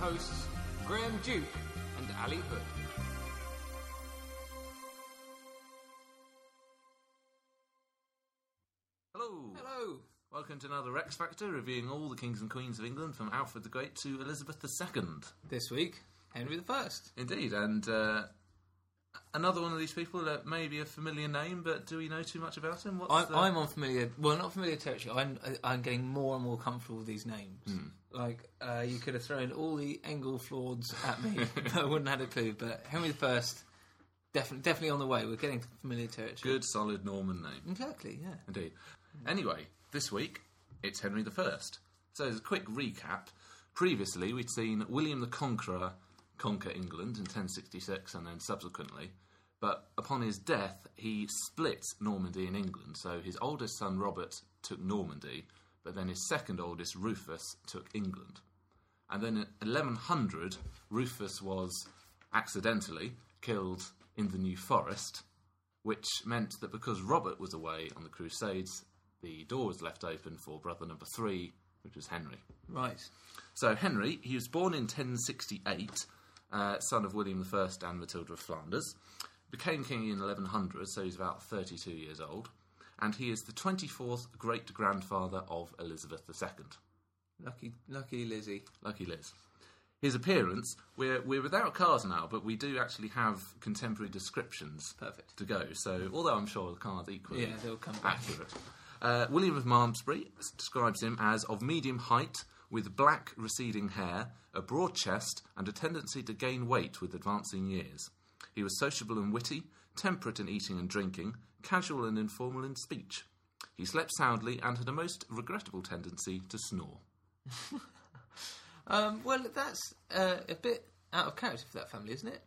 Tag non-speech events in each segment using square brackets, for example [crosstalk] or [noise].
hosts, Graham Duke and Ali Hood. Hello. Hello. Welcome to another Rex Factor, reviewing all the kings and queens of England from Alfred the Great to Elizabeth II. This week, Henry the First. Indeed, and uh, another one of these people that may be a familiar name, but do we know too much about him? What's I'm, the- I'm on familiar, well, not familiar territory. I'm I'm getting more and more comfortable with these names. Hmm. Like uh, you could have thrown all the Engel Flords at me, [laughs] [laughs] I wouldn't have had a clue. But Henry the First, definitely definitely on the way. We're getting familiar territory. good, solid Norman name. Exactly. Yeah. Indeed. Anyway, this week it's Henry I. So, as a quick recap, previously we'd seen William the Conqueror conquer England in 1066 and then subsequently. But upon his death, he split Normandy and England. So his oldest son Robert took Normandy, but then his second oldest Rufus took England. And then in 1100, Rufus was accidentally killed in the New Forest, which meant that because Robert was away on the Crusades, the door was left open for brother number three, which was Henry. Right. So Henry, he was born in 1068, uh, son of William I and Matilda of Flanders. Became king in 1100, so he's about 32 years old. And he is the 24th great grandfather of Elizabeth II. Lucky, lucky Lizzie. Lucky Liz. His appearance, we're, we're without cars now, but we do actually have contemporary descriptions Perfect. to go. So, although I'm sure the cars equally Yeah, they'll come back. accurate. Uh, William of Malmesbury describes him as of medium height, with black receding hair, a broad chest, and a tendency to gain weight with advancing years. He was sociable and witty, temperate in eating and drinking, casual and informal in speech. He slept soundly and had a most regrettable tendency to snore. [laughs] Um, well, that's uh, a bit out of character for that family, isn't it?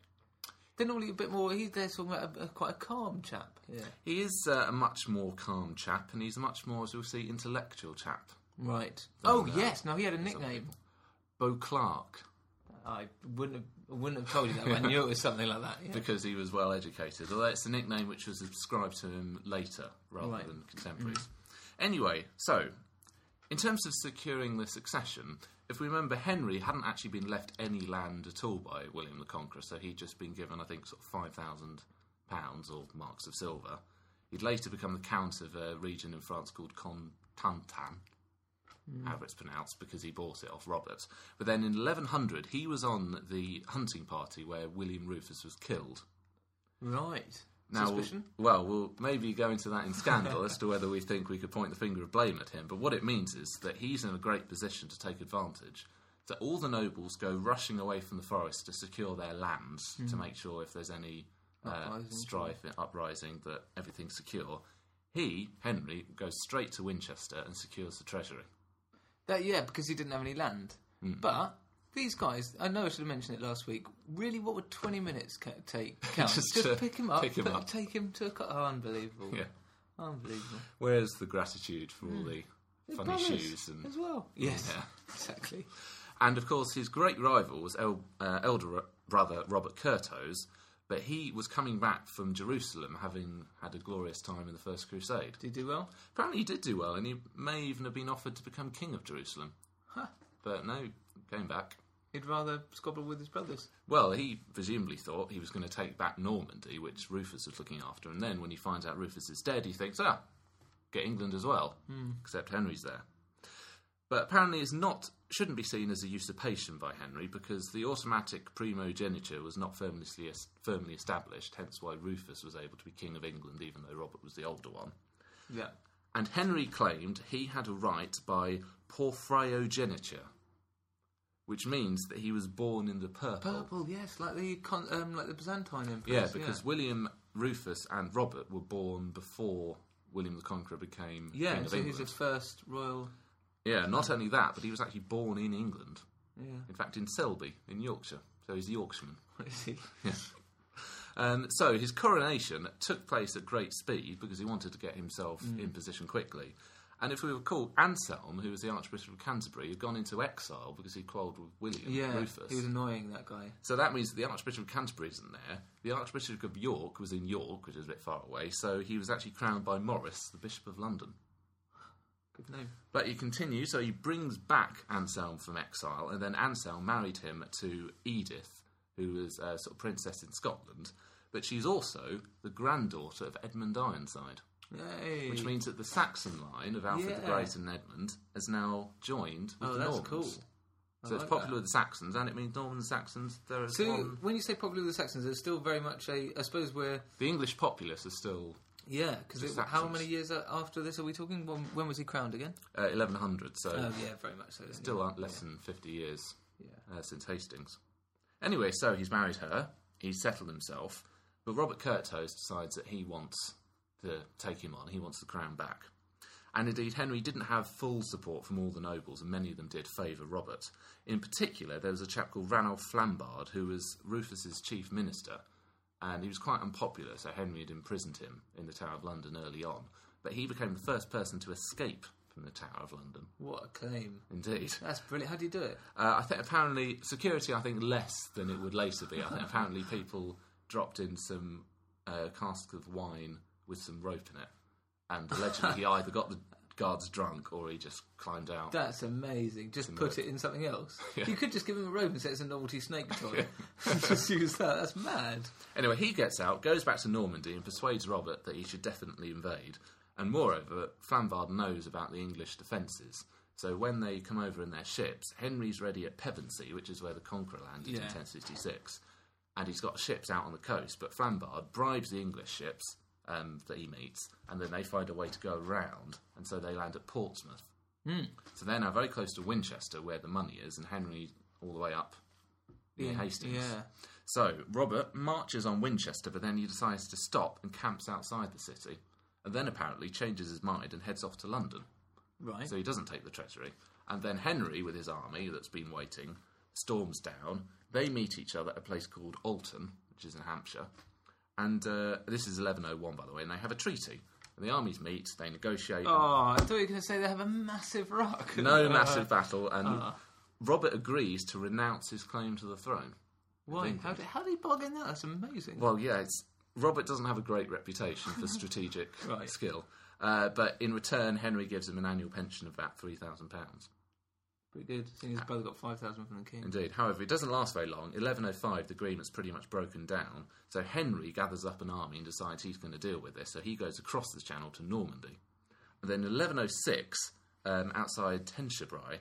They're normally a bit more. He's there talking about a, a, quite a calm chap. Yeah. He is uh, a much more calm chap, and he's a much more, as we'll see, intellectual chap. Right. Oh uh, yes. now he had a nickname. Beauclerk, I wouldn't have, I wouldn't have told you that. but I [laughs] knew it was something like that. Yeah. because he was well educated, although it's a nickname which was ascribed to him later rather Right. than mm. contemporaries. Anyway, so in terms of securing the succession, if we remember, Henry hadn't actually been left any land at all by William the Conqueror, so he'd just been given, I think, sort of five thousand pounds or marks of silver. He'd later become the count of a region in France called Cotentin, however it's pronounced, because he bought it off Robert. But then in 1100, he was on the hunting party where William Rufus was killed. Right. Now, Suspicion. well, we'll maybe go into that in scandal [laughs] as to whether we think we could point the finger of blame at him. But what it means is that he's in a great position to take advantage. That all the nobles go rushing away from the forest to secure their lands to make sure if there's any uh, Uprising. strife, uprising, that everything's secure. He, Henry, goes straight to Winchester and secures the treasury. That yeah, because he didn't have any land. Hmm. But these guys, I know I should have mentioned it last week. Really, what would twenty minutes ca- take? [laughs] Count? Just Just, pick him up, pick him put- up. take him to a. Co- oh, unbelievable! Yeah. Unbelievable. Where's the gratitude for all the His funny shoes and as well. Yes, Yeah. [laughs] exactly. And of course, his great rival was el- uh, elder brother Robert Curthose, but he was coming back from Jerusalem, having had a glorious time in the First Crusade. Did he do well? Apparently, he did do well, and he may even have been offered to become king of Jerusalem. But no, came back. He'd rather squabble with his brothers. Well, he presumably thought he was going to take back Normandy, which Rufus was looking after, and then when he finds out Rufus is dead, he thinks, ah, get England as well, except Henry's there. But apparently, it's not shouldn't be seen as a usurpation by Henry because the automatic primogeniture was not firmly firmly established. Hence, why Rufus was able to be king of England, even though Robert was the older one. Yeah. And Henry claimed he had a right by porphyrogeniture, which means that he was born in the purple. Purple, yes, like the um, like the Byzantine Emperor. Yeah, because William, Rufus, and Robert were born before William the Conqueror became yeah, king of so England. he's the first royal. Yeah, not only that, but he was actually born in England. Yeah. In fact, in Selby, in Yorkshire. So he's a Yorkshireman. [laughs] Is he? Um, so his coronation took place at great speed because he wanted to get himself Mm. in position quickly. And if we recall, Anselm, who was the Archbishop of Canterbury, had gone into exile because he quarrelled with William Yeah, Rufus. he was annoying that guy. So that means that the Archbishop of Canterbury isn't there. The Archbishop of York was in York, which is a bit far away. So he was actually crowned by Maurice, the Bishop of London. Good name. But he continues, so he brings back Anselm from exile, and then Anselm married him to Edith, who was a sort of princess in Scotland. But she's also the granddaughter of Edmund Ironside, Yay! which means that the Saxon line of Alfred the Yeah. Great and Edmund has now joined with oh, the that's Normans. cool. I So it's like popular that. with the Saxons, and it means Norman Saxons. There is So one. when you say popular with the Saxons, there's still very much a. I suppose we're The English populace is still yeah. Because how many years after this are we talking? When, when was he crowned again? uh, 1100, so Oh yeah, very much so. still yeah. aren't less than 50 years Yeah. uh, since Hastings. Anyway, so he's married her, he's settled himself, but Robert Curthose decides that he wants to take him on, he wants the crown back. And indeed, Henry didn't have full support from all the nobles, and many of them did favour Robert. In particular, there was a chap called Ranulph Flambard, who was Rufus's chief minister, and he was quite unpopular, so Henry had imprisoned him in the Tower of London early on. But he became the first person to escape from the Tower of London. What a claim! Indeed. That's brilliant. How do you do it? Uh, I think apparently security. I think less than it would later be. I think [laughs] apparently people dropped in some uh, cask of wine with some rope in it, and allegedly he [laughs] either got the guards drunk or he just climbed out. That's amazing. Just put it in something else. [laughs] Yeah. You could just give him a rope and say it's a novelty snake [laughs] toy. and [laughs] just use that. That's mad. Anyway, he gets out, goes back to Normandy, and persuades Robert that he should definitely invade. And moreover, Flambard knows about the English defences. So when they come over in their ships, Henry's ready at Pevensey, which is where the Conqueror landed in 1066, and he's got ships out on the coast. But Flambard bribes the English ships um, that he meets, and then they find a way to go around, and so they land at Portsmouth. So they're now very close to Winchester, where the money is, and Henry all the way up near Hastings. Yeah. So Robert marches on Winchester, but then he decides to stop and camps outside the city, and then apparently changes his mind and heads off to London. Right. So he doesn't take the treasury. And then Henry, with his army that's been waiting, storms down. They meet each other at a place called Alton, which is in Hampshire. And uh, this is 1101, by the way, and they have a treaty. And the armies meet, they negotiate. oh, I thought you were going to say they have a massive rock. [laughs] No massive battle, and Robert agrees to renounce his claim to the throne. Why? How did, how did he bargain that? That's amazing. Well, yeah, it's Robert doesn't have a great reputation for [laughs] strategic Right. skill, uh, but in return, Henry gives him an annual pension of about three thousand pounds. Pretty good. Seeing his brother got 5,000 from the king. Indeed. However, it doesn't last very long. 1105, the agreement's pretty much broken down. So Henry gathers up an army and decides he's going to deal with this. So he goes across the channel to Normandy. And then in 1106, um, outside Tenchebrai,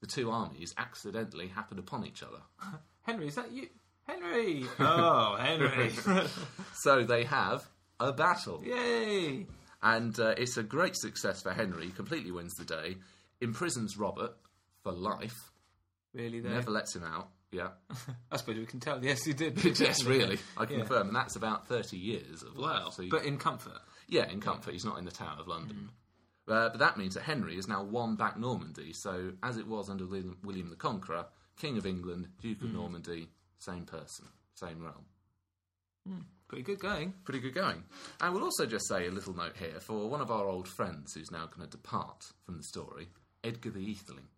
the two armies accidentally happen upon each other. [laughs] Henry, is that you? Henry! [laughs] Oh, Henry. [laughs] So they have a battle. Yay! And uh, it's a great success for Henry. He completely wins the day, imprisons Robert for life, Really, there? never lets him out. Yeah. [laughs] I suppose we can tell. Yes, he did. [laughs] yes, really. I Yeah. confirm. And that's about 30 years of Wow. life. So you- But in comfort. yeah, in comfort. He's not in the Tower of London. Mm. Uh, but that means that Henry has now won back Normandy. So, as it was under William, William the Conqueror, King of England, Duke Mm. of Normandy, same person, same realm. Pretty good going. Pretty good going. And we'll also just say a little note here for one of our old friends who's now going to depart from the story, Edgar the Etheling.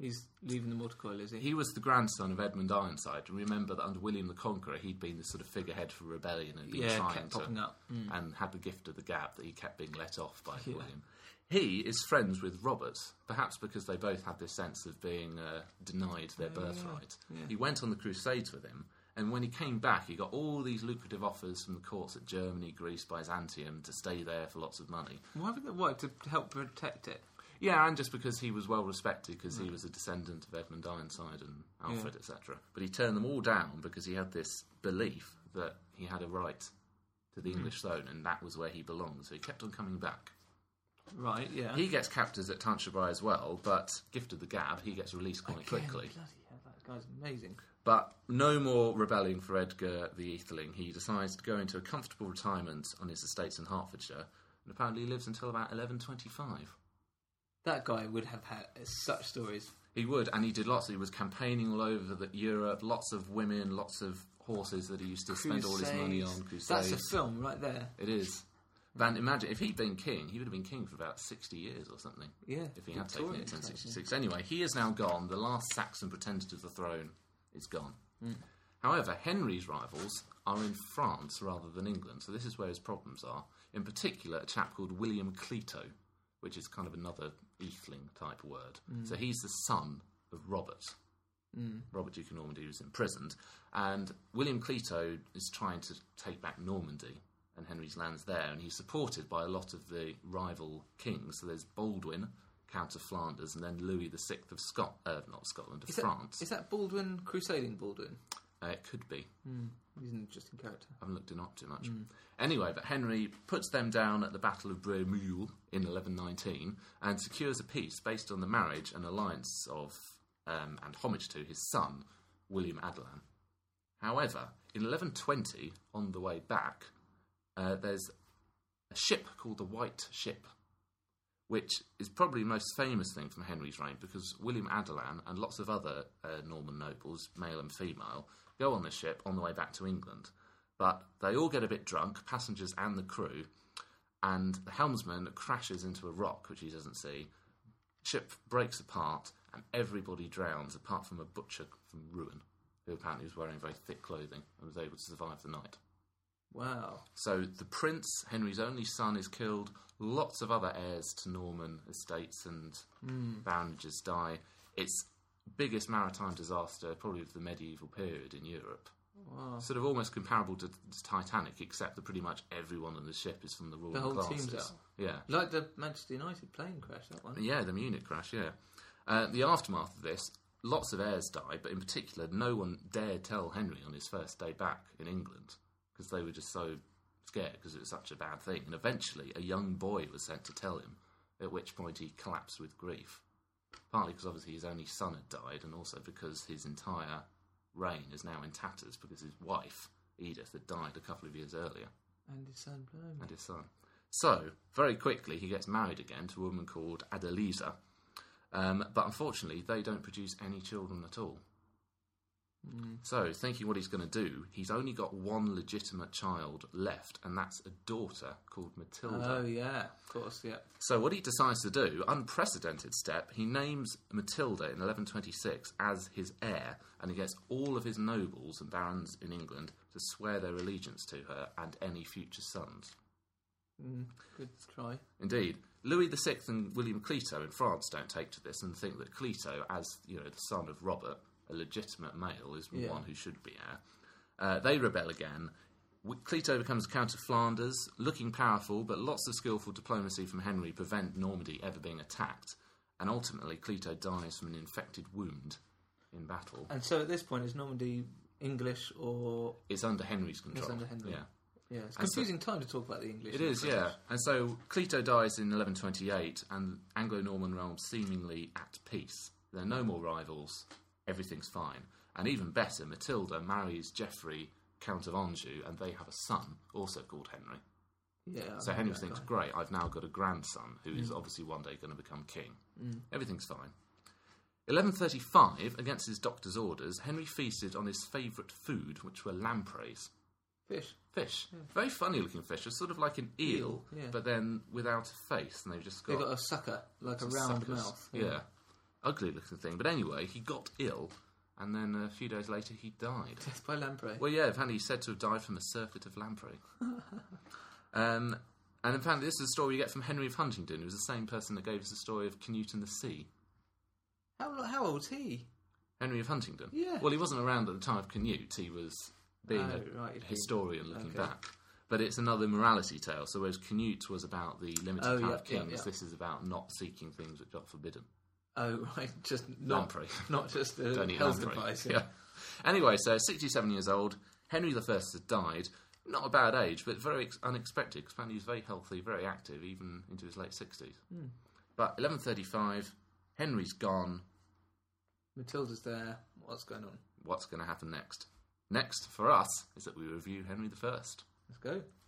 He's leaving the Morticoil, is he? He was the grandson of Edmund Ironside, and remember that under William the Conqueror, he'd been the sort of figurehead for rebellion and been Yeah, trying kept to, popping up. Mm. and had the gift of the gab that he kept being let off by William. He is friends with Robert, perhaps because they both had this sense of being uh, denied their birthright. He went on the Crusades with him, and when he came back, he got all these lucrative offers from the courts at Germany, Greece, Byzantium to stay there for lots of money. Why would they? Why? To help protect it? Yeah, and just because he was well respected, because he was a descendant of Edmund Ironside and Alfred, etc. But he turned them all down because he had this belief that he had a right to the hmm. English throne, and that was where he belonged. So he kept on coming back. Right, yeah. He gets captors at Tanchebray as well, but gift of the gab, he gets released quite quickly. Bloody hell, that guy's amazing. But no more rebelling for Edgar the Etheling. He decides to go into a comfortable retirement on his estates in Hertfordshire, and apparently lives until about 1125. That guy would have had such stories. He would, and he did lots. He was campaigning all over the, Europe, lots of women, lots of horses that he used to spend all his money on. Crusades. Crusades. That's a film right there. It is. And imagine if he'd been king, he would have been king for about 60 years or something. Yeah, If he had taken it in Victorian 1066. Anyway, he is now gone. The last Saxon pretender to the throne is gone. Hmm. However, Henry's rivals are in France rather than England, so this is where his problems are. In particular, a chap called William Clito, which is kind of another Etheling type word. So he's the son of Robert. Robert Duke of Normandy was imprisoned, and William Clito is trying to take back Normandy and Henry's lands there, and he's supported by a lot of the rival kings. So there's Baldwin, Count of Flanders, and then Louis the Sixth of Scot, uh, not Scotland, of Is that, France. is that Baldwin crusading Baldwin? Uh, it could be. He's an interesting character. I haven't looked him up too much. Anyway, but Henry puts them down at the Battle of Bremule in 1119 and secures a peace based on the marriage and alliance of um, and homage to his son, William Adelin. However, in 1120, on the way back, uh, there's a ship called the White Ship, which is probably the most famous thing from Henry's reign because William Adelin and lots of other uh, Norman nobles, male and female, go on the ship on the way back to England. But they all get a bit drunk, passengers and the crew, and the helmsman crashes into a rock which he doesn't see. Ship breaks apart, and everybody drowns apart from a butcher from Rouen, who apparently was wearing very thick clothing and was able to survive the night. Wow. So the prince, Henry's only son, is killed. Lots of other heirs to Norman estates and hmm. baroniges die. It's biggest maritime disaster probably of the medieval period in Europe. Sort of almost comparable to, to Titanic, except that pretty much everyone on the ship is from the ruling The whole classes. team's out. Yeah, Like the Manchester United plane crash, that one. yeah, the Munich crash, yeah. Uh, the aftermath of this, lots of heirs died, but in particular, no one dared tell Henry on his first day back in England because they were just so scared because it was such a bad thing. And eventually, a young boy was sent to tell him, at which point he collapsed with grief. Partly because obviously his only son had died, and also because his entire reign is now in tatters because his wife, Edith, had died a couple of years earlier And his son, blimey. and his son. So, very quickly, he gets married again to a woman called Adeliza. Um, but unfortunately, they don't produce any children at all. Mm. So, thinking what he's going to do, he's only got one legitimate child left, and that's a daughter called Matilda. Oh, yeah, of course, yeah. So what he decides to do, unprecedented step, he names Matilda in 1126 as his heir, and he gets all of his nobles and barons in England to swear their allegiance to her and any future sons. Mm, good try. Indeed, Louis VI and William Clito in France don't take to this and think that Clito, as you know, the son of Robert, a legitimate male, is Yeah. one who should be heir. Uh, they rebel again. Clito becomes Count of Flanders, looking powerful, but lots of skillful diplomacy from Henry prevent Normandy ever being attacked. And ultimately, Clito dies from an infected wound in battle. And so at this point, is Normandy English or. It's under Henry's control. It's under Henry. Yeah. Yeah, it's a And so- confusing time to talk about the English. It is, yeah. And so Clito dies in 1128, and Anglo-Norman realm seemingly at peace. There are no more rivals. Everything's fine. And even better, Matilda marries Geoffrey, Count of Anjou, and they have a son, also called Henry. Yeah. So Henry thinks, great, I've now got a grandson who is mm. obviously one day going to become king. Mm. Everything's fine. 1135, against his doctor's orders, Henry feasted on his favourite food, which were lampreys. Fish. Fish. Very funny looking fish. It's sort of like an eel, Eel, yeah. but then without a face, and they've just got. They've got, a sucker, like a round suckers. mouth. Yeah. Ugly looking thing. But anyway, he got ill, and then a few days later he died. Death by lamprey. Well, yeah, apparently he's said to have died from a circuit of lamprey. [laughs] um, and apparently this is a story you get from Henry of Huntingdon, who was the same person that gave us the story of Canute and the Sea. How, how old's he? Henry of Huntingdon. Yeah. Well, he wasn't around at the time of Canute. He was being Oh, a right, historian looking okay. back. But it's another morality tale. So whereas Canute was about the limited Oh, power yeah, of kings, yeah, yeah. this is about not seeking things which are forbidden. Oh, [laughs] right. Just not, Lamprey. not just the Don't eat health lamprey. advice. Yeah. Anyway, so 67 years old, Henry I had died. Not a bad age, but very ex- unexpected because apparently he was very healthy, very active, even into his late 60s. Hmm. But 1135, Henry's gone. Matilda's there. What's going on? What's going to happen next? Next, for us, is that we review Henry I. Let's go.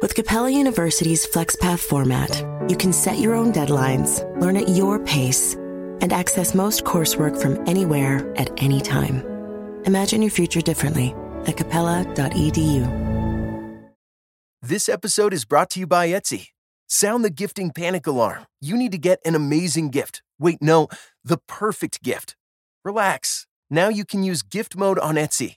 With Capella University's FlexPath format, you can set your own deadlines, learn at your pace, and access most coursework from anywhere at any time. Imagine your future differently at capella.edu. This episode is brought to you by Etsy. Sound the gifting panic alarm. You need to get an amazing gift. Wait, no, the perfect gift. Relax. Now you can use gift mode on Etsy.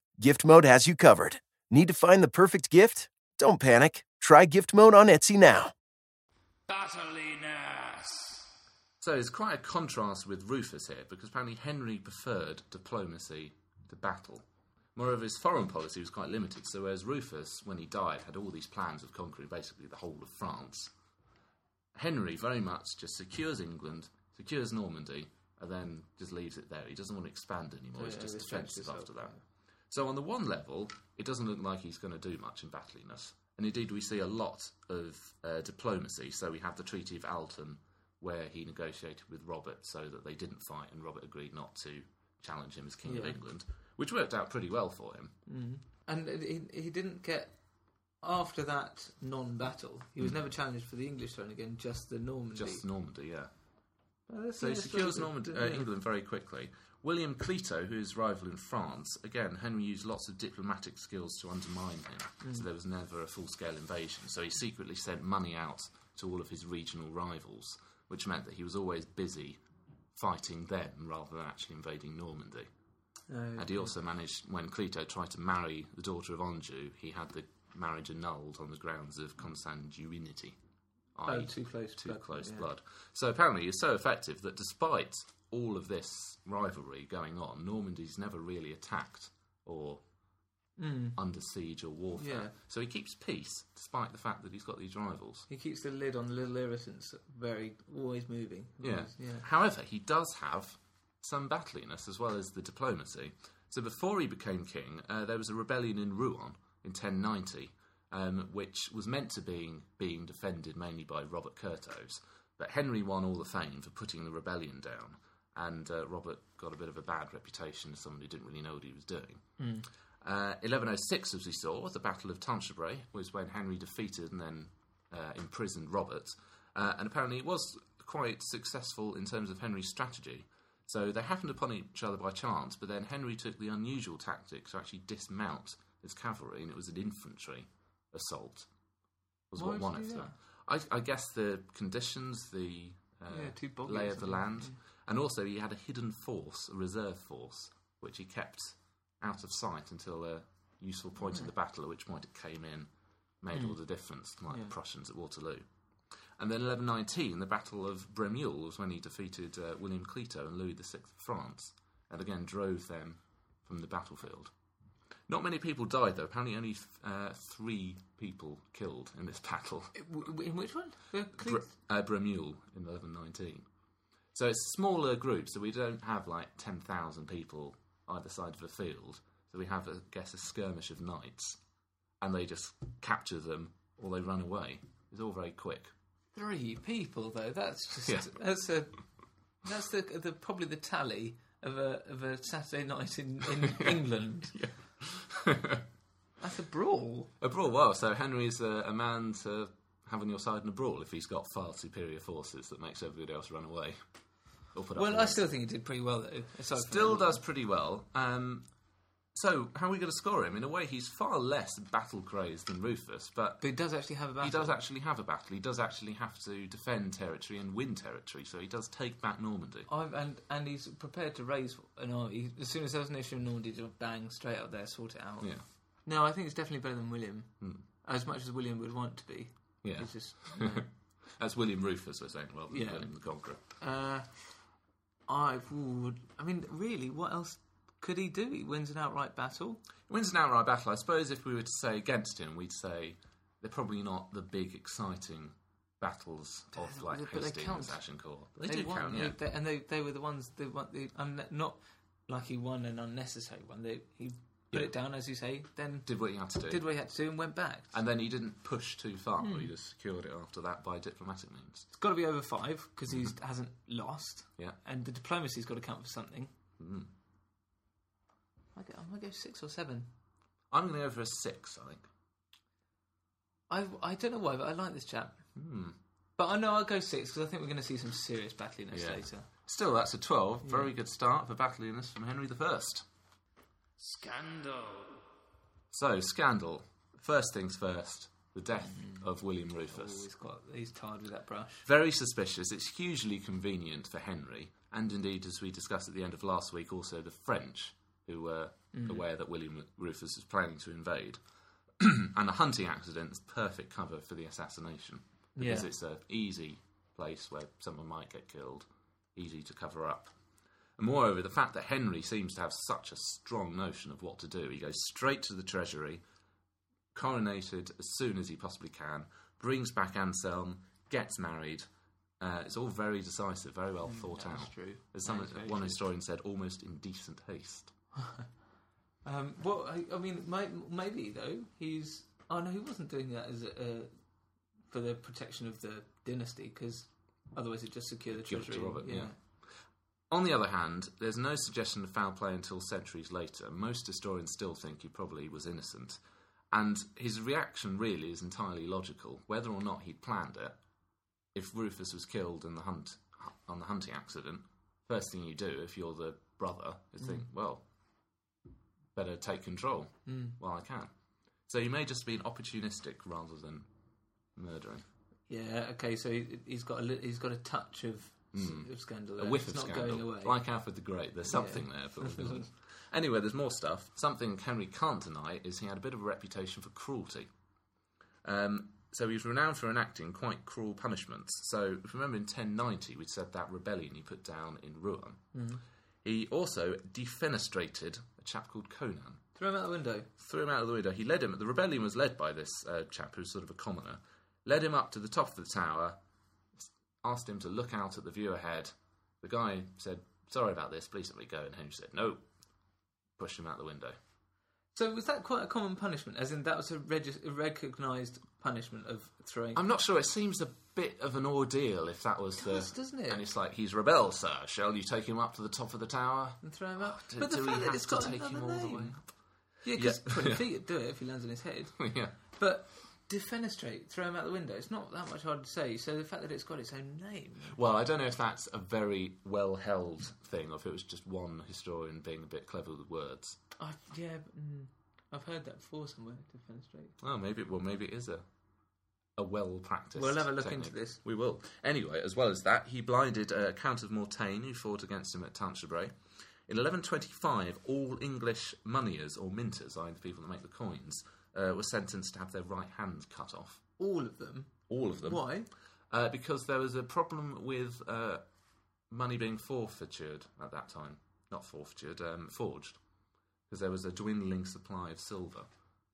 Gift Mode has you covered. Need to find the perfect gift? Don't panic. Try Gift Mode on Etsy now. Battliness So it's quite a contrast with Rufus here, because apparently Henry preferred diplomacy to battle. Moreover, his foreign policy was quite limited, so whereas Rufus, when he died, had all these plans of conquering basically the whole of France, Henry very much just secures England, secures Normandy, and then just leaves it there. He doesn't want to expand anymore, he's just defensive after that. Yeah. So on the one level, it doesn't look like he's going to do much in battliness. And indeed, we see a lot of uh, diplomacy. So we have the Treaty of Alton, where he negotiated with Robert so that they didn't fight, and Robert agreed not to challenge him as King of England, which worked out pretty well for him. And he, he didn't get after that non-battle. He was never challenged for the English throne again. Just the Normandy. Just Normandy, yeah. That's- So he secures very Normand- uh. England very quickly. William Clito, who is rival in France, again, Henry used lots of diplomatic skills to undermine him, so there was never a full scale invasion. So he secretly sent money out to all of his regional rivals, which meant that he was always busy fighting them rather than actually invading Normandy. Oh, And he also managed, when Clito tried to marry the daughter of Anjou, he had the marriage annulled on the grounds of consanguinity. Oh, too close Too blood, close yeah. blood. So apparently he's so effective that despite all of this rivalry going on, Normandy's never really attacked or under siege or warfare. Yeah. So he keeps peace despite the fact that he's got these rivals. He keeps the lid on the little irritants very always moving. Yeah. Yeah. However, he does have some battliness as well as the diplomacy. So before he became king, uh, there was a rebellion in Rouen in 1090, um, which was meant to be being defended mainly by Robert Curthose. But Henry won all the fame for putting the rebellion down, and uh, Robert got a bit of a bad reputation as someone who didn't really know what he was doing. Uh, 1106, as we saw, the Battle of Tanchebray, was when Henry defeated and then uh, imprisoned Robert. Uh, and apparently it was quite successful in terms of Henry's strategy. So they happened upon each other by chance, but then Henry took the unusual tactic to actually dismount his cavalry, and it was an infantry assault. Was Why what would won you it do for. I, I guess the conditions, the uh, Yeah, lay of the land, and also he had a hidden force, a reserve force, which he kept out of sight until a useful point in the battle, at which point it came in, made all the difference, like the Prussians at Waterloo. And then 1119, the Battle of Bremule was when he defeated uh, William Clito and Louis VI of France, and again drove them from the battlefield. Not many people died, though. Apparently, only uh, three people killed in this [laughs] battle. W- In which one? The Bre- uh, Bremule in 1119. So it's a smaller group, so we don't have like 10,000 people either side of a field. So we have, I guess, a skirmish of knights. and they just capture them or they run away. It's all very quick. Three people though. That's just Yeah. that's a that's the, the probably the tally of a of a Saturday night in, in [laughs] England. That's a brawl. A brawl, well, so Henry is a, a man to have on your side in a brawl if he's got far superior forces that makes everybody else run away. Or put up Well, with I it. still think he did pretty well though. aside from Still does pretty well. Um, so, how are we going to score him? In a way, he's far less battle crazed than Rufus, but But he does actually have a battle. he does actually have a battle. He does actually have to defend territory and win territory, so he does take back Normandy. I've, and and he's prepared to raise an army as soon as there's an issue in Normandy. Just bang straight up there, sort it out. Yeah. No, I think it's definitely better than William. As much as William would want to be. Yeah. It's just. [laughs] no. That's William Rufus, we're saying, rather than Yeah. William the Conqueror. Uh, I would. I mean, really, what else could he do? He wins an outright battle. He wins an outright battle. I suppose if we were to say against him, we'd say they're probably not the big, exciting battles of like but they Hastings count. and Agincourt. They, do won, count, yeah. they- and they they were the ones. They won. They, un, not like he won an unnecessary one. They, he put Yeah. it down, as you say. Then Did what he had to do. did what he had to do and went back. and then he didn't push too far. Hmm. He just secured it after that by diplomatic means. It's got to be over five because he hasn't lost. Yeah. and the diplomacy's got to count for something. Mm. I go, I'm gonna go six or seven. I'm going to go for a six, I think. I I don't know why, but I like this chap. Hmm. But I know I'll go six because I think we're going to see some serious battliness Yeah. later. Still, that's a 12. Very good start for battliness from Henry the First. Scandal. So, scandal. First things first, the death of William Oh, Rufus. he's got he's tired with that brush. Very suspicious. It's hugely convenient for Henry, and indeed, as we discussed at the end of last week, also the French, who were aware that William Rufus was planning to invade. [clears throat] and a hunting accident is perfect cover for the assassination because Yeah. it's an easy place where someone might get killed, easy to cover up. And moreover, the fact that Henry seems to have such a strong notion of what to do, he goes straight to the treasury, coronated as soon as he possibly can, brings back Anselm, gets married. Uh, it's all very decisive, very well thought that's out. true. As some, That is very one true. historian said, almost in decent haste. [laughs] Um, well, I, I mean, may, maybe though he's. Oh no, he wasn't doing that as a, uh, for the protection of the dynasty because otherwise it'd just secure the Give it to treasury. Robert, yeah. On the other hand, there's no suggestion of foul play until centuries later. Most historians still think he probably was innocent. And his reaction really is entirely logical. Whether or not he'd planned it, if Rufus was killed in the hunt on the hunting accident, first thing you do if you're the brother is think, well, better take control while I can. So he may just be opportunistic rather than murdering. Yeah. Okay. So he, he's got a he's got a touch of, of scandal. Hmm. a whiff it's of not scandal, going away. like Alfred the Great. There's something there for the villain. [laughs] Anyway, there's more stuff. Something Henry can't deny is he had a bit of a reputation for cruelty. Um, so he was renowned for enacting quite cruel punishments. So if you remember in 1090, we said that rebellion he put down in Rouen. Mm-hmm. He also defenestrated a chap called Conan Throw him out the window. threw him out of the window. He led him. The rebellion was led by this uh, chap who's sort of a commoner. Led him up to the top of the tower, asked him to look out at the view ahead. The guy said, "Sorry about this. Please let me go." And Henry said, "No." Pushed him out the window. So was that quite a common punishment? As in, that was a, regis- a recognised punishment of throwing. I'm not sure. It seems a bit of an ordeal if that was does, the. doesn't it? And it's like he's rebel, sir. Shall you take him up to the top of the tower? and throw him out. Do, but the do fact we that have it's to got take him all the way? name. Yeah, because Yeah. 20 [laughs] feet would do it if he lands on his head. [laughs] yeah. But defenestrate, throw him out the window. It's not that much hard to say. So the fact that it's got its own name. Well, I don't know if that's a very well held thing, or if it was just one historian being a bit clever with words. I, yeah, but, mm, I've heard that before somewhere. Defenestrate. Oh, maybe. Well, maybe it is a a well practiced. We'll have a look technique. into this. We will. Anyway, as well as that, he blinded uh, Count of Mortain, who fought against him at Tanchebray. In 1125, all English moneyers or minters, i.e., the people that make the coins, uh, were sentenced to have their right hand cut off. All of them. All of them. Why? Uh, because there was a problem with uh, money being forfeited at that time. Not forfeited, um, forged. Because there was a dwindling supply of silver,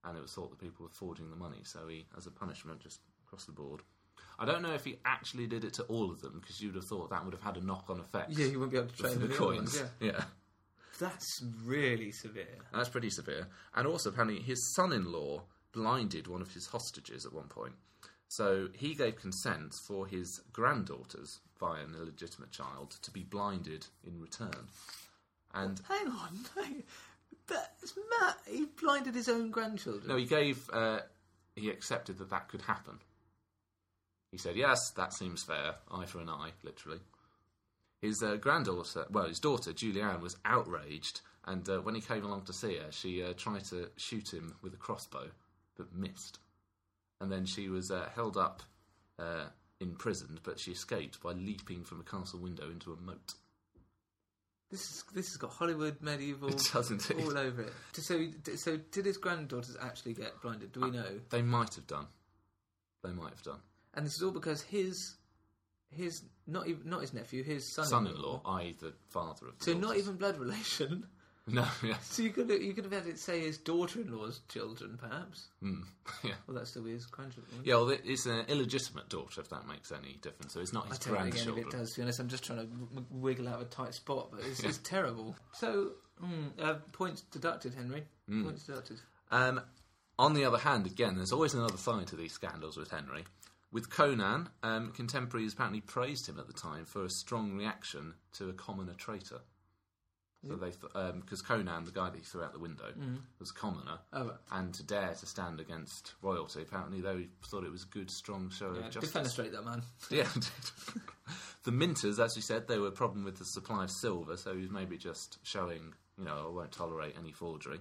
and it was thought that people were forging the money. So he, as a punishment, just across the board. I don't know if he actually did it to all of them, because you'd have thought that would have had a knock-on effect. Yeah, you wouldn't be able to trade the the other ones, coins. yeah. yeah. That's really severe. That's pretty severe. And also, apparently, his son in law blinded one of his hostages at one point. So he gave consent for his granddaughters, via an illegitimate child, to be blinded in return. And Hang on, that's mad. He blinded his own grandchildren. no, he gave. Uh, he accepted that that could happen. He said, "Yes, that seems fair. Eye for an eye, literally." His uh, granddaughter, well, his daughter Julianne, was outraged, and uh, when he came along to see her, she uh, tried to shoot him with a crossbow, but missed. And then she was uh, held up, uh, imprisoned, but she escaped by leaping from a castle window into a moat. This is this has got Hollywood medieval It does indeed. all over it. So so did his granddaughters actually get blinded? Do we uh, know? They might have done. They might have done. And this is all because his his not even not his nephew, his son Son-in-law, i.e., the father of the So not daughters. even blood relation. [laughs] No, yes. So you could you could have had it say his daughter-in-law's children, perhaps. Mm, [laughs] yeah. Well, that's still his grandchildren. Yeah, well, it's an illegitimate daughter, if that makes any difference. So it's not I his don't know again if grandchildren. it does. To be honest, I'm just trying to w- wiggle out of a tight spot, but it's, it's terrible. So mm, uh, points deducted, Henry. Hmm. Points deducted. Um, on the other hand, again, there's always another side to these scandals with Henry. With Conan, um, contemporaries apparently praised him at the time for a strong reaction to a commoner traitor. So mm. they, because um, Conan, the guy that he threw out the window, mm. was a commoner, Oh, right. and to dare to stand against royalty, apparently they thought it was a good, strong show Yeah, of justice. defenestrate that man. [laughs] Yeah. [laughs] the Minters, as we said, they were a problem with the supply of silver, so he was maybe just showing, you know, I won't tolerate any forgery.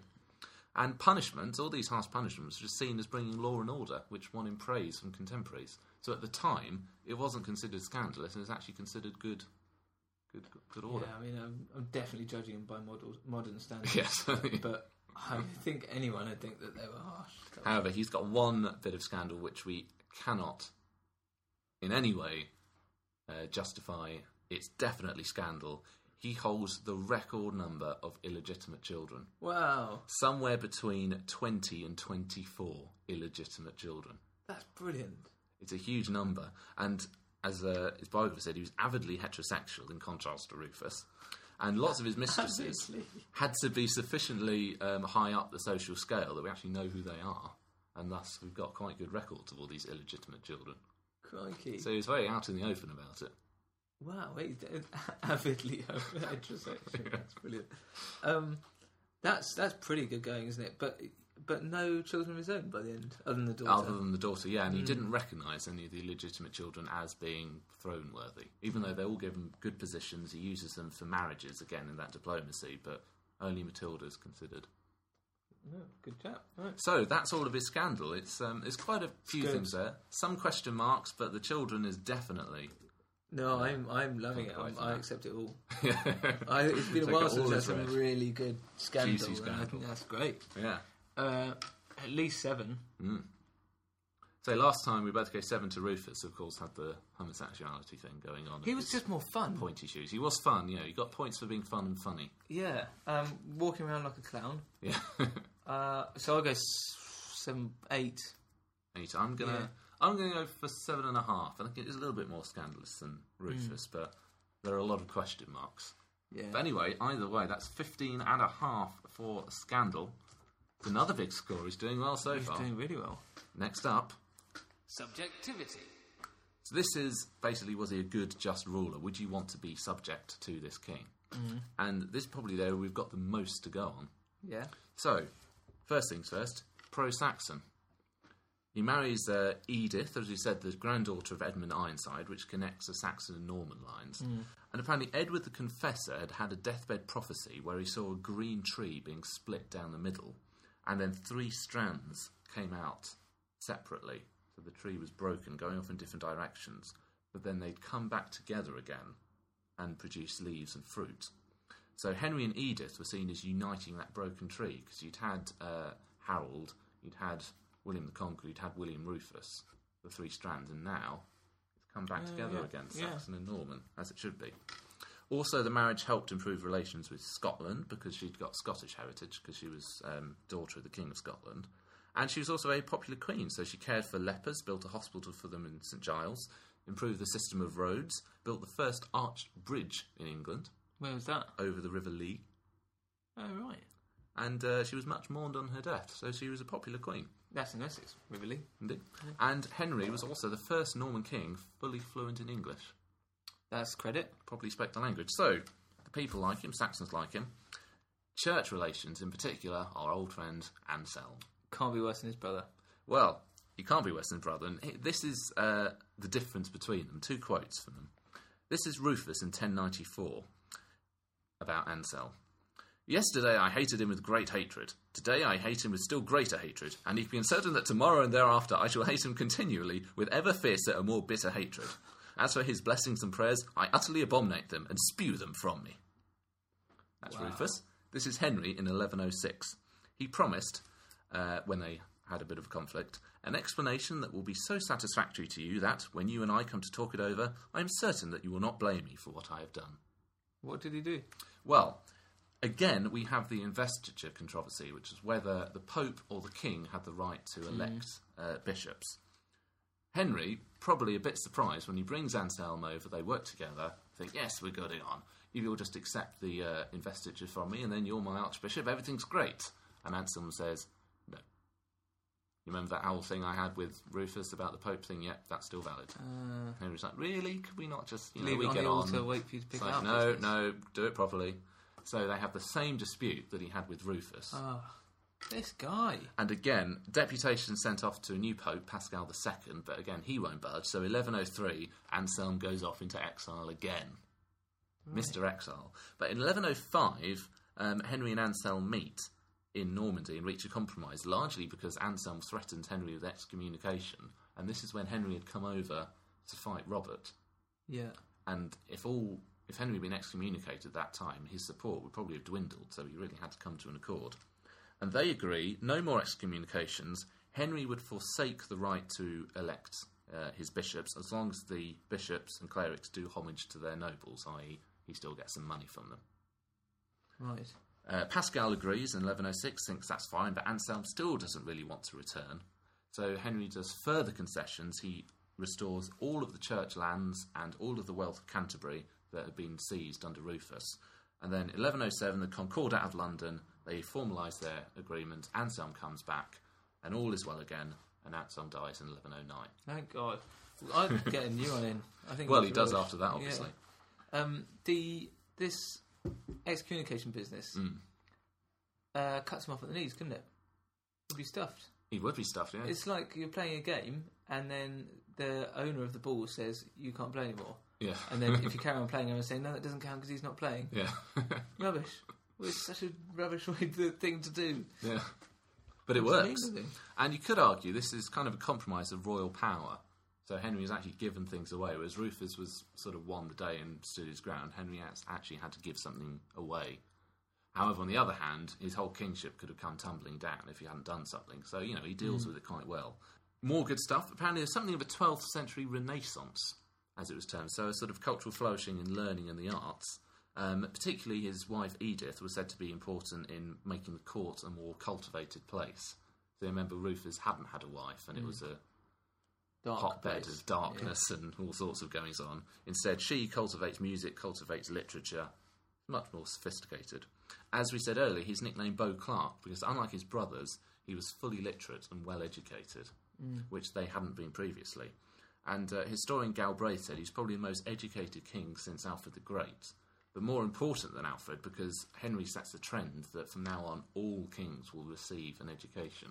And punishments, all these harsh punishments, were just seen as bringing law and order, which won him praise from contemporaries. So at the time, it wasn't considered scandalous, and it was actually considered good, good, good order. Yeah, I mean, I'm, I'm definitely judging him by model, modern standards. [laughs] Yes. but I think anyone would think that they were harsh. However, he's got one bit of scandal which we cannot, in any way, uh, justify. It's definitely scandal. He holds the record number of illegitimate children. Wow, Somewhere between 20 and 24 illegitimate children. that's brilliant. It's a huge number. And as uh, his biographer said, he was avidly heterosexual in contrast to Rufus. And lots of his mistresses had to be sufficiently um, high up the social scale that we actually know who they are. And thus, we've got quite good records of all these illegitimate children. Crikey. So he was very out in the open about it. Wow, wait, [laughs] avidly heterosexual. That's brilliant. Um, that's that's pretty good going, isn't it? But but no children of his own by the end, other than the daughter. Other than the daughter, yeah, and he didn't recognise any of the illegitimate children as being throne worthy. Even though they're all given good positions, he uses them for marriages again in that diplomacy, but only Matilda's considered. Oh, good chap. Right. So that's all of his scandal. It's um, it's quite a few things there. Some question marks, but the children is definitely. No, I'm I'm loving it. I'm, I accept it all. [laughs] I, it's been a while since there's as some really good scandal, and I think that's great. Yeah. Uh, at least seven. So last time we both gave seven to Rufus, of course, had the homosexuality thing going on. He was just more fun. pointy shoes. He was fun, you know. He got points for being fun and funny. Yeah, um, walking around like a clown. Yeah. [laughs] Uh, so I'll go seven, eight. Eight. I'm gonna. Yeah. I'm gonna go for seven and a half. I think it is a little bit more scandalous than Rufus, but there are a lot of question marks. Yeah. But anyway, either way, that's 15 and a half for Scandal. It's another big score. He's doing well so He's far. doing really well. Next up, Subjectivity. so this is basically was he a good, just ruler? Would you want to be subject to this king? And this is probably there we've got the most to go on. Yeah. So, first things first, pro Saxon. He marries uh, Edith, as we said, the granddaughter of Edmund Ironside, which connects the Saxon and Norman lines. And apparently, Edward the Confessor had had a deathbed prophecy where he saw a green tree being split down the middle, and then three strands came out separately. So the tree was broken, going off in different directions, but then they'd come back together again and produce leaves and fruit. So Henry and Edith were seen as uniting that broken tree because you'd had uh, Harold, you'd had William the Conqueror, you'd had William Rufus, the three strands, and now it's come back together yeah, again, yeah. Saxon and Norman, as it should be. Also, the marriage helped improve relations with Scotland because she'd got Scottish heritage because she was um, daughter of the King of Scotland. And she was also a popular queen, so she cared for lepers, built a hospital for them in St Giles, improved the system of roads, built the first arched bridge in England Where was that? over the River Lee. Oh right. and uh, she was much mourned on her death, so she was a popular queen. That's in Essex, River Lee. Indeed. And Henry was also the first Norman king fully fluent in English. That's credit. Probably spoke the language. So, the people like him, Saxons like him. Church relations, in particular, our old friend Anselm. Can't be worse than his brother. Well, he can't be worse than his brother, and this is uh, the difference between them. Two quotes from them. This is Rufus in 1094 about Anselm. Yesterday I hated him with great hatred. Today I hate him with still greater hatred, and you can be certain that tomorrow and thereafter I shall hate him continually with ever fiercer and more bitter hatred. As for his blessings and prayers, I utterly abominate them and spew them from me. That's Rufus. This is Henry in 1106. He promised, uh, when they had a bit of a conflict, an explanation that will be so satisfactory to you that, when you and I come to talk it over, I am certain that you will not blame me for what I have done. What did he do? Well, again, we have the investiture controversy, which is whether the Pope or the King had the right to elect uh, bishops. Henry, probably a bit surprised when he brings Anselm over, they work together, think, yes, we're getting on. You'll just accept the uh, investiture from me, and then you're my Archbishop, everything's great. And Anselm says, no. You remember that whole thing I had with Rufus about the Pope thing? Yep, that's still valid. Henry's like, really? Could we not just, you know, Leave we on get the on? altar, wait for you to pick like, up. No, no, do it properly. So they have the same dispute that he had with Rufus. Oh, this guy. And again, deputation sent off to a new pope, Paschal II, but again, he won't budge. So 1103, Anselm goes off into exile again. Mr. Exile. But in 1105, um, Henry and Anselm meet in Normandy and reach a compromise, largely because Anselm threatened Henry with excommunication. And this is when Henry had come over to fight Robert. Yeah. And if all if Henry had been excommunicated at that time, his support would probably have dwindled, so he really had to come to an accord. And they agree no more excommunications. Henry would forsake the right to elect uh, his bishops as long as the bishops and clerics do homage to their nobles, i.e., he still gets some money from them. Right. Uh, Paschal agrees in 1106, thinks that's fine, but Anselm still doesn't really want to return. So Henry does further concessions. He restores all of the church lands and all of the wealth of Canterbury that had been seized under Rufus. And then 1107, the Concordat of London, they formalise their agreement. Anselm comes back, and all is well again, and Anselm dies in 1109. Thank God. I'd get a new one in. I think. Well, he does after that, Yeah. obviously. Um, the this excommunication business Hmm. uh, cuts him off at the knees, couldn't it? He'd be stuffed. He would be stuffed, yeah. It's like you're playing a game, and then the owner of the ball says you can't play anymore. yeah. And then if you [laughs] carry on playing, and saying no, that doesn't count because he's not playing. yeah. [laughs] Rubbish. Well, it's such a rubbish [laughs] way to, thing to do. Yeah. But it works. And you could argue this is kind of a compromise of royal power. So Henry has actually given things away, whereas Rufus was sort of won the day and stood his ground. Henry actually had to give something away. However, on the other hand, his whole kingship could have come tumbling down if he hadn't done something. So, you know, he deals hmm. with it quite well. More good stuff. Apparently, there's something of a 12th century renaissance, as it was termed. So, a sort of cultural flourishing in learning and the arts. Um, particularly, his wife Edith was said to be important in making the court a more cultivated place. So, remember, Rufus hadn't had a wife, and it was a Dark hotbed place. of darkness and all sorts of goings on. Instead, she cultivates music, cultivates literature, much more sophisticated. As we said earlier, he's nicknamed Beauclerc because, unlike his brothers, he was fully literate and well educated, which they hadn't been previously. And uh, historian Galbraith said he's probably the most educated king since Alfred the Great. But more important than Alfred, because Henry sets the trend that from now on all kings will receive an education.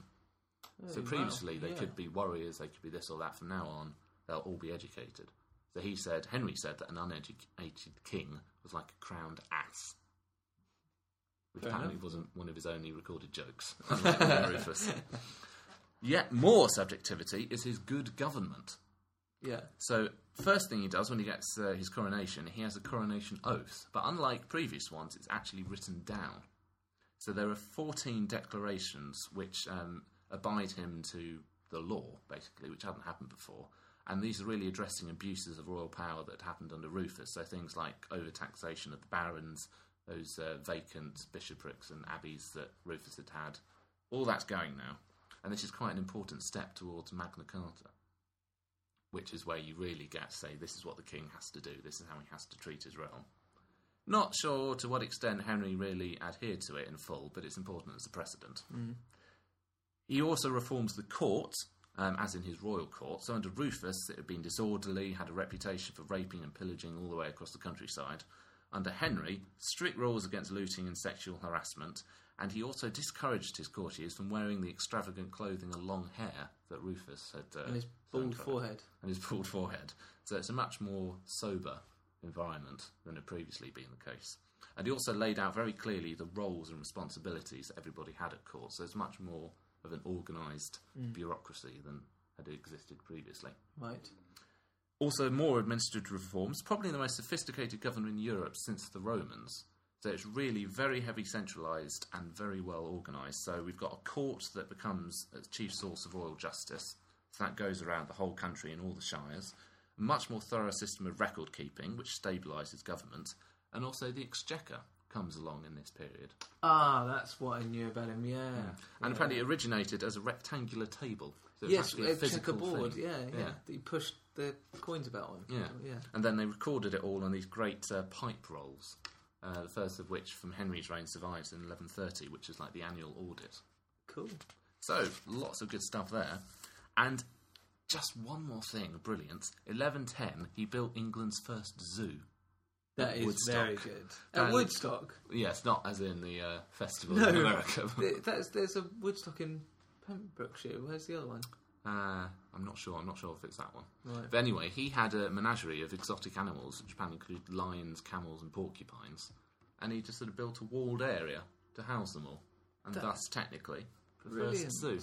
Oh, so previously they yeah. could be warriors, they could be this or that. From now on, they'll all be educated. So he said, Henry said that an uneducated king was like a crowned ass. Which Fair apparently enough. wasn't one of his only recorded jokes. [laughs] unlike William Rufus. [laughs] Yet more subjectivity is his good government. Yeah. So, first thing he does when he gets uh, his coronation, he has a coronation oath. But unlike previous ones, it's actually written down. So there are 14 declarations which um, abide him to the law, basically, which hadn't happened before. And these are really addressing abuses of royal power that happened under Rufus. So things like overtaxation of the barons, those uh, vacant bishoprics and abbeys that Rufus had had. All that's going now. And this is quite an important step towards Magna Carta which is where you really get to say this is what the king has to do, this is how he has to treat his realm. Not sure to what extent Henry really adhered to it in full, but it's important as a precedent. He also reforms the court, um, as in his royal court. So under Rufus, it had been disorderly, had a reputation for raping and pillaging all the way across the countryside. Under Henry, strict rules against looting and sexual harassment, and he also discouraged his courtiers from wearing the extravagant clothing and long hair that Rufus had. Uh, And his bald forehead. And his bald forehead. So it's a much more sober environment than had previously been the case. And he also laid out very clearly the roles and responsibilities that everybody had at court. So it's much more of an organised bureaucracy than had existed previously. Right. Also, more administrative reforms, probably the most sophisticated government in Europe since the Romans. So it's really very heavy centralised and very well organised. So we've got a court that becomes a chief source of royal justice. So that goes around the whole country in all the shires. A much more thorough system of record keeping, which stabilises government. And also the exchequer comes along in this period. Ah, that's what I knew about him. Yeah. And apparently it originated as a rectangular table. So Yes, a checkerboard. thing. Yeah, yeah, That you pushed the coins about on. Yeah. yeah. And then they recorded it all on these great uh, pipe rolls, uh, the first of which from Henry's reign survives in 1130, which is like the annual audit. Cool. So, lots of good stuff there. And just one more thing, brilliant. 1110, he built England's first zoo. That is Woodstock. very good. And- At Woodstock. Yes, not as in the uh, festival No, in America. [laughs] Th- [laughs] there's a Woodstock in Pembrokeshire. Where's the other one? Uh, I'm not sure. I'm not sure if it's that one. Right. But anyway, he had a menagerie of exotic animals, apparently included lions, camels, and porcupines. And he just sort of built a walled area to house them all, and That- thus technically the Brilliant. first zoo.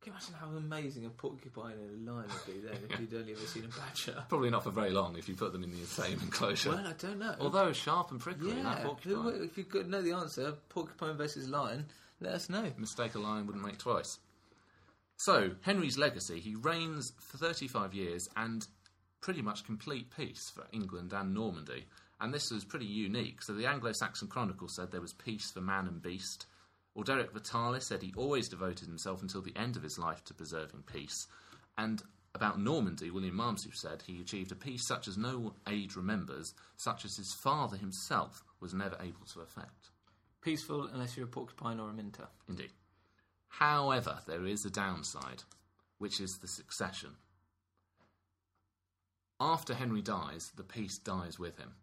Can you imagine how amazing a porcupine and a lion would be then if [laughs] you'd only ever seen a badger? Probably not for very long if you put them in the same enclosure. Well, I don't know. Although sharp and prickly, yeah, that who- porcupine. if you could know the answer, porcupine versus lion, let us know. Mistake a lion wouldn't make twice. So, Henry's legacy, he reigns for 35 years and pretty much complete peace for England and Normandy. And this was pretty unique. So, the Anglo Saxon Chronicle said there was peace for man and beast. Orderic Vitalis said he always devoted himself until the end of his life to preserving peace. And about Normandy, William Malmesbury said he achieved a peace such as no age remembers, such as his father himself was never able to effect. Peaceful unless you're a porcupine or a minter. Indeed. However, there is a downside, which is the succession. After Henry dies, the peace dies with him,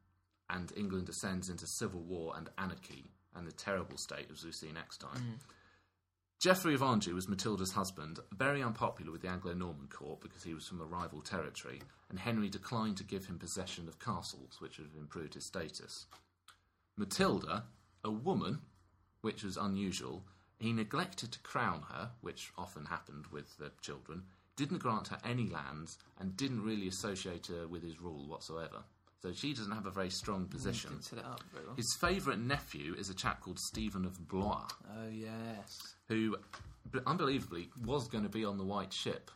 and England descends into civil war and anarchy and the terrible state as we see next time. Mm. Geoffrey of Anjou was Matilda's husband, very unpopular with the Anglo Norman court because he was from a rival territory, and Henry declined to give him possession of castles, which would have improved his status. Matilda, a woman, which was unusual, he neglected to crown her, which often happened with the children, didn't grant her any lands, and didn't really associate her with his rule whatsoever. So she doesn't have a very strong position. Didn't set it up very well. His favourite nephew is a chap called Stephen of Blois, Oh, yes. who, unbelievably, was going to be on the White Ship,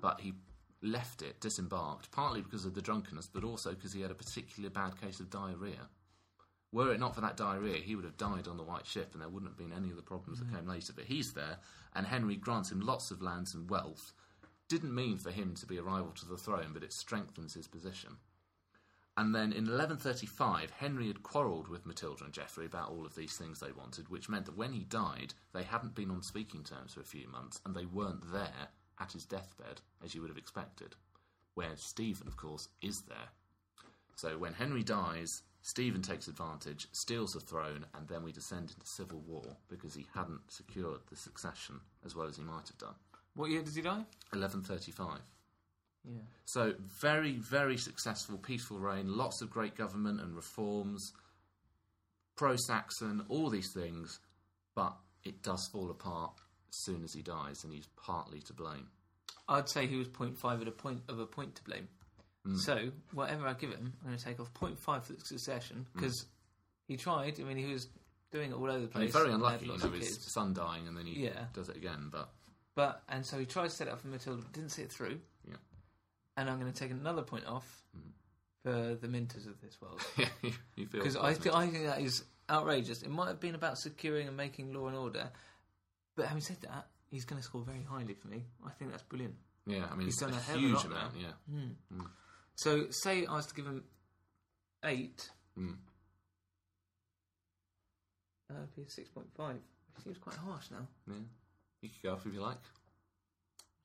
but he left it, disembarked, partly because of the drunkenness, but also because he had a particularly bad case of diarrhea. Were it not for that diarrhea, he would have died on the White Ship, and there wouldn't have been any of the problems that mm. came later. But he's there, and Henry grants him lots of lands and wealth. Didn't mean for him to be a rival to the throne, but it strengthens his position. And then in 1135, Henry had quarrelled with Matilda and Geoffrey about all of these things they wanted, which meant that when he died, they hadn't been on speaking terms for a few months, and they weren't there at his deathbed, as you would have expected. Where Stephen, of course, is there. So when Henry dies, Stephen takes advantage, steals the throne, and then we descend into civil war because he hadn't secured the succession as well as he might have done. What year does he die? 1135. Yeah. So very, very successful, peaceful reign, lots of great government and reforms, pro-Saxon, all these things, but it does fall apart as soon as he dies, and he's partly to blame. I'd say he was 0.5 at a point of a point to blame. Hmm. So whatever I give him, I'm going to take off 0.5 for the succession because he tried. I mean, he was doing it all over the place. he's very unlucky, you know, of his son dying, and then he Yeah. does it again. But But and so he tried to set it up for Matilda, but didn't see it through. yeah, And I'm going to take another point off Hmm. for the minters of this world [laughs] yeah, you, you feel because I, th- I think that is outrageous. It might have been about securing and making law and order, but having said that, he's going to score very highly for me. I think that's brilliant. yeah, I mean, he's done a a hell of a huge amount. now. Yeah, So say I was to give him eight. Hmm. that'd be a six point five. Seems quite harsh now. Yeah, you could go off if you like.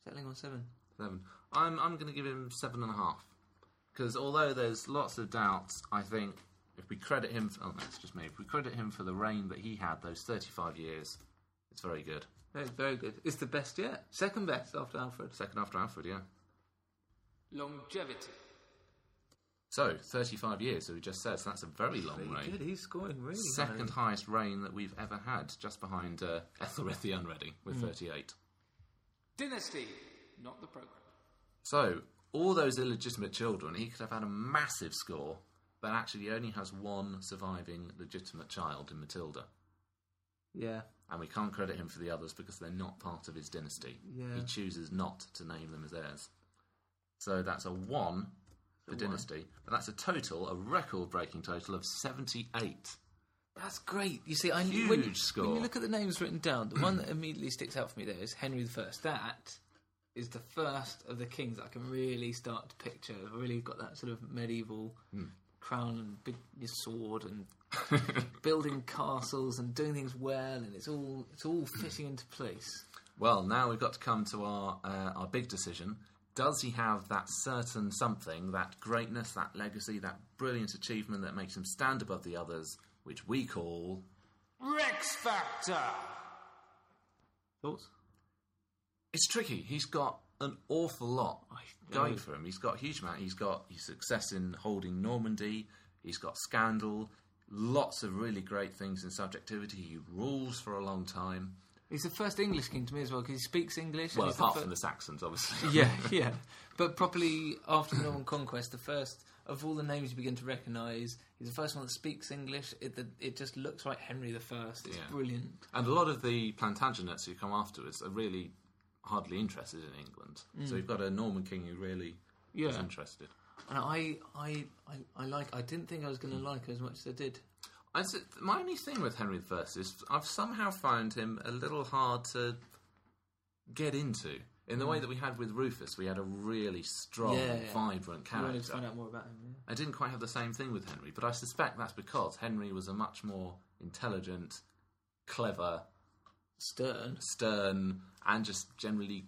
Settling on seven. Seven. I'm I'm going to give him seven and a half because although there's lots of doubts, I think if we credit him, for, oh no, it's just me. If we credit him for the reign that he had, those 35 years, it's very good. Very, very good. It's the best yet. Second best after Alfred. Second after Alfred, yeah. Longevity. So 35 years. So we just said so that's a very long Very reign. good. He's scoring really Second highly. highest reign that we've ever had, just behind uh, Ethelred the Unready with 38. Dynasty, not the program. So, all those illegitimate children, he could have had a massive score, but actually he only has one surviving legitimate child in Matilda. Yeah. And we can't credit him for the others because they're not part of his dynasty. Yeah. He chooses not to name them as heirs. So that's a 1 for dynasty, but that's a total, a record breaking total of 78. That's great. You see, I Huge when, score. When you look at the names written down, the one that immediately sticks out for me there is Henry the First. That is the first of the kings that I can really start to picture. I've really got that sort of medieval Hmm. crown and big sword and [laughs] building castles and doing things well, and it's all it's all fitting into place. Well, now we've got to come to our uh, our big decision. Does he have that certain something, that greatness, that legacy, that brilliant achievement that makes him stand above the others, which we call Rex Factor. Thoughts? It's tricky. He's got an awful lot going know. Mm. for him. He's got a huge amount. He's got his success in holding Normandy. He's got scandal. Lots of really great things in subjectivity. He rules for a long time. He's the first English king to me as well because he speaks English. and Well, he's the apart fir- from the Saxons, obviously. [laughs] yeah, [laughs] yeah. But properly after the Norman conquest, the first of all the names you begin to recognise, he's the first one that speaks English. It, the, it just looks like Henry the First. It's Yeah. brilliant. And a lot of the Plantagenets who come afterwards are really hardly interested in England. So you've got a Norman king who really is Mm. Interested. And I, I, I, I like. I didn't think I was going to like her as much as I did. I my only thing with Henry I is I've somehow found him a little hard to get into. In the way that we had with Rufus, we had a really strong, Mm. Yeah, yeah. vibrant I wanted to character. find out more about him. Yeah. I didn't quite have the same thing with Henry, but I suspect that's because Henry was a much more intelligent, clever, Stern. stern, and just generally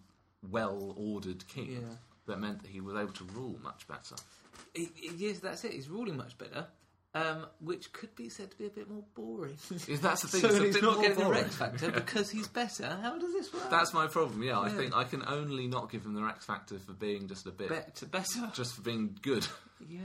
well ordered king. That meant that he was able to rule much better. Yes, that's it. He's ruling much better. Um, which could be said to be a bit more boring. [laughs] That's the thing, [laughs] so it's a he's bit not more getting the boring. Rex Factor [laughs] because he's better. How does this work? That's my problem. Yeah, I Yeah. think I can only not give him the Rex factor for being just a bit, better. Better. just for being good. yeah.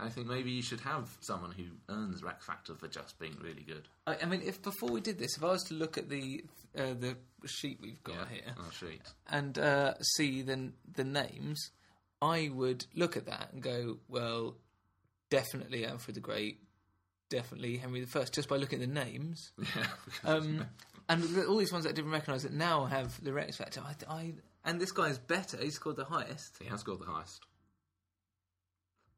I think maybe you should have someone who earns Rex factor for just being really good. I, I mean, if before we did this, if I was to look at the uh, the sheet we've got here oh sheet. and uh, see the the names, I would look at that and go, well, definitely Alfred the Great, definitely Henry the First, just by looking at the names. [laughs] Yeah, Um, and all these ones that I didn't recognise that now have the Rex factor. I, I and this guy is better. He scored the highest. he has scored the highest.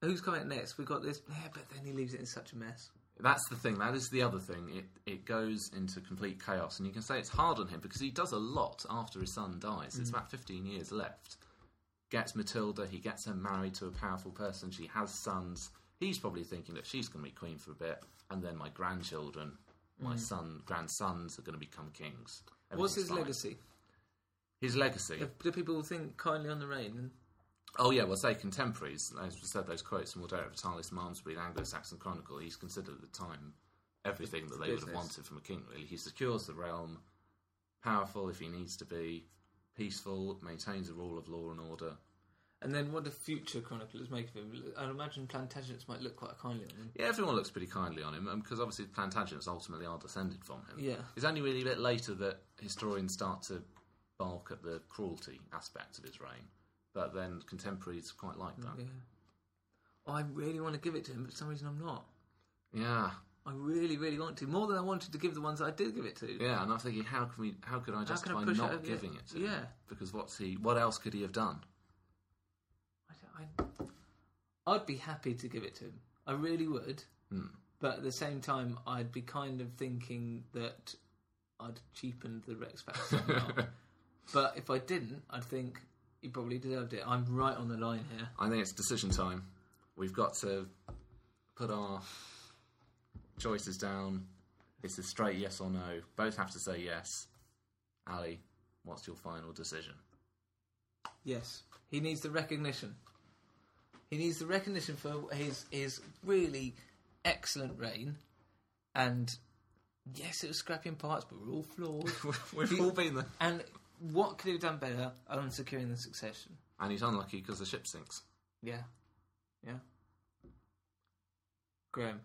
Who's coming next? We've got this. Yeah, but then he leaves it in such a mess. That's the thing. That is the other thing. It it goes into complete chaos, and you can say it's hard on him because he does a lot after his son dies. It's about fifteen years left. Gets Matilda. He gets her married to a powerful person. She has sons. He's probably thinking that she's going to be queen for a bit, and then my grandchildren, my mm. son, grandsons are going to become kings. What's his fine. legacy? His legacy. If, do people think kindly on the reign? Oh yeah, well, say contemporaries. As we said, those quotes from Orderic Vitalis Malmesbury, the Anglo-Saxon Chronicle. He's considered at the time everything that they would have wanted from a king. Really, he secures the realm, powerful if he needs to be, peaceful, maintains a rule of law and order. And then what do future chroniclers make of him? I'd imagine Plantagenets might look quite kindly on him. Yeah, everyone looks pretty kindly on him um, because obviously Plantagenets ultimately are descended from him. Yeah. it's only really a bit later that historians start to balk at the cruelty aspect of his reign. But then contemporaries quite like that. Yeah. I really want to give it to him, but for some reason I'm not. Yeah, I really, really want to. More than I wanted to give the ones that I did give it to. Yeah, and I'm thinking, how can we? How could I justify it not over- giving it to him? Yeah. Because what's he? What else could he have done? I, I'd be happy to give it to him. I really would. Hmm. But at the same time, I'd be kind of thinking that I'd cheapened the Rex Factor [laughs] but if I didn't, I'd think he probably deserved it. I'm right on the line here. I think it's decision time. We've got to put our choices down. It's a straight yes or no. Both have to say yes. Ali, what's your final decision? Yes, he needs the recognition. He needs the recognition for his his really excellent reign, and yes, it was scrappy in parts, but we're all flawed. [laughs] We've all been there. And what could he have done better on securing the succession? And he's unlucky because the ship sinks. Yeah, yeah. Graham.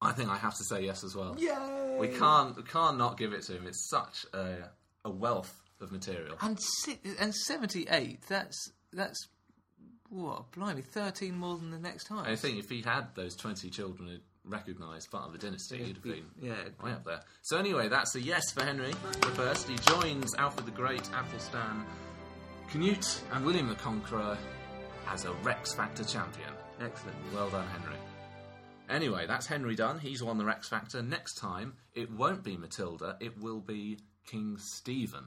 I think I have to say yes as well. Yay! We can't, we can't not give it to him. It's such a, a wealth of material. And si and seventy eight. That's that's what a blimey, thirteen more than the next time. I think if he had those 20 children who recognised part of the dynasty, he'd have been yeah. way up there. So anyway, that's a yes for Henry the First. He joins Alfred the Great, Athelstan, Canute, and William the Conqueror as a Rex Factor champion. Excellent. Well done, Henry. Anyway, that's Henry done. He's won the Rex Factor. Next time, it won't be Matilda, it will be King Stephen.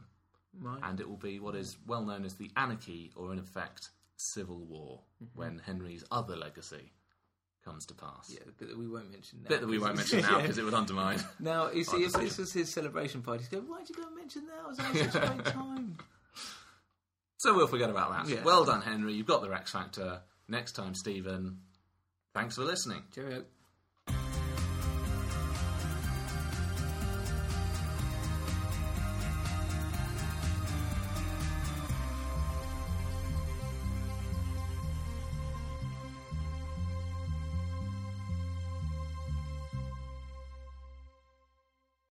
Right. And it will be what is well known as the Anarchy, or in effect, Civil War, mm-hmm. when Henry's other legacy comes to pass. Yeah, the bit that we won't mention now. Bit that we won't mention now because it would undermine. [laughs] Now, you see, if this was his celebration party, he'd go, why'd you go and mention that? I was having such a great [laughs] time. So we'll forget about that. Yeah. Well done, Henry. You've got the Rex Factor. Next time, Stephen. Thanks for listening. Cheerio.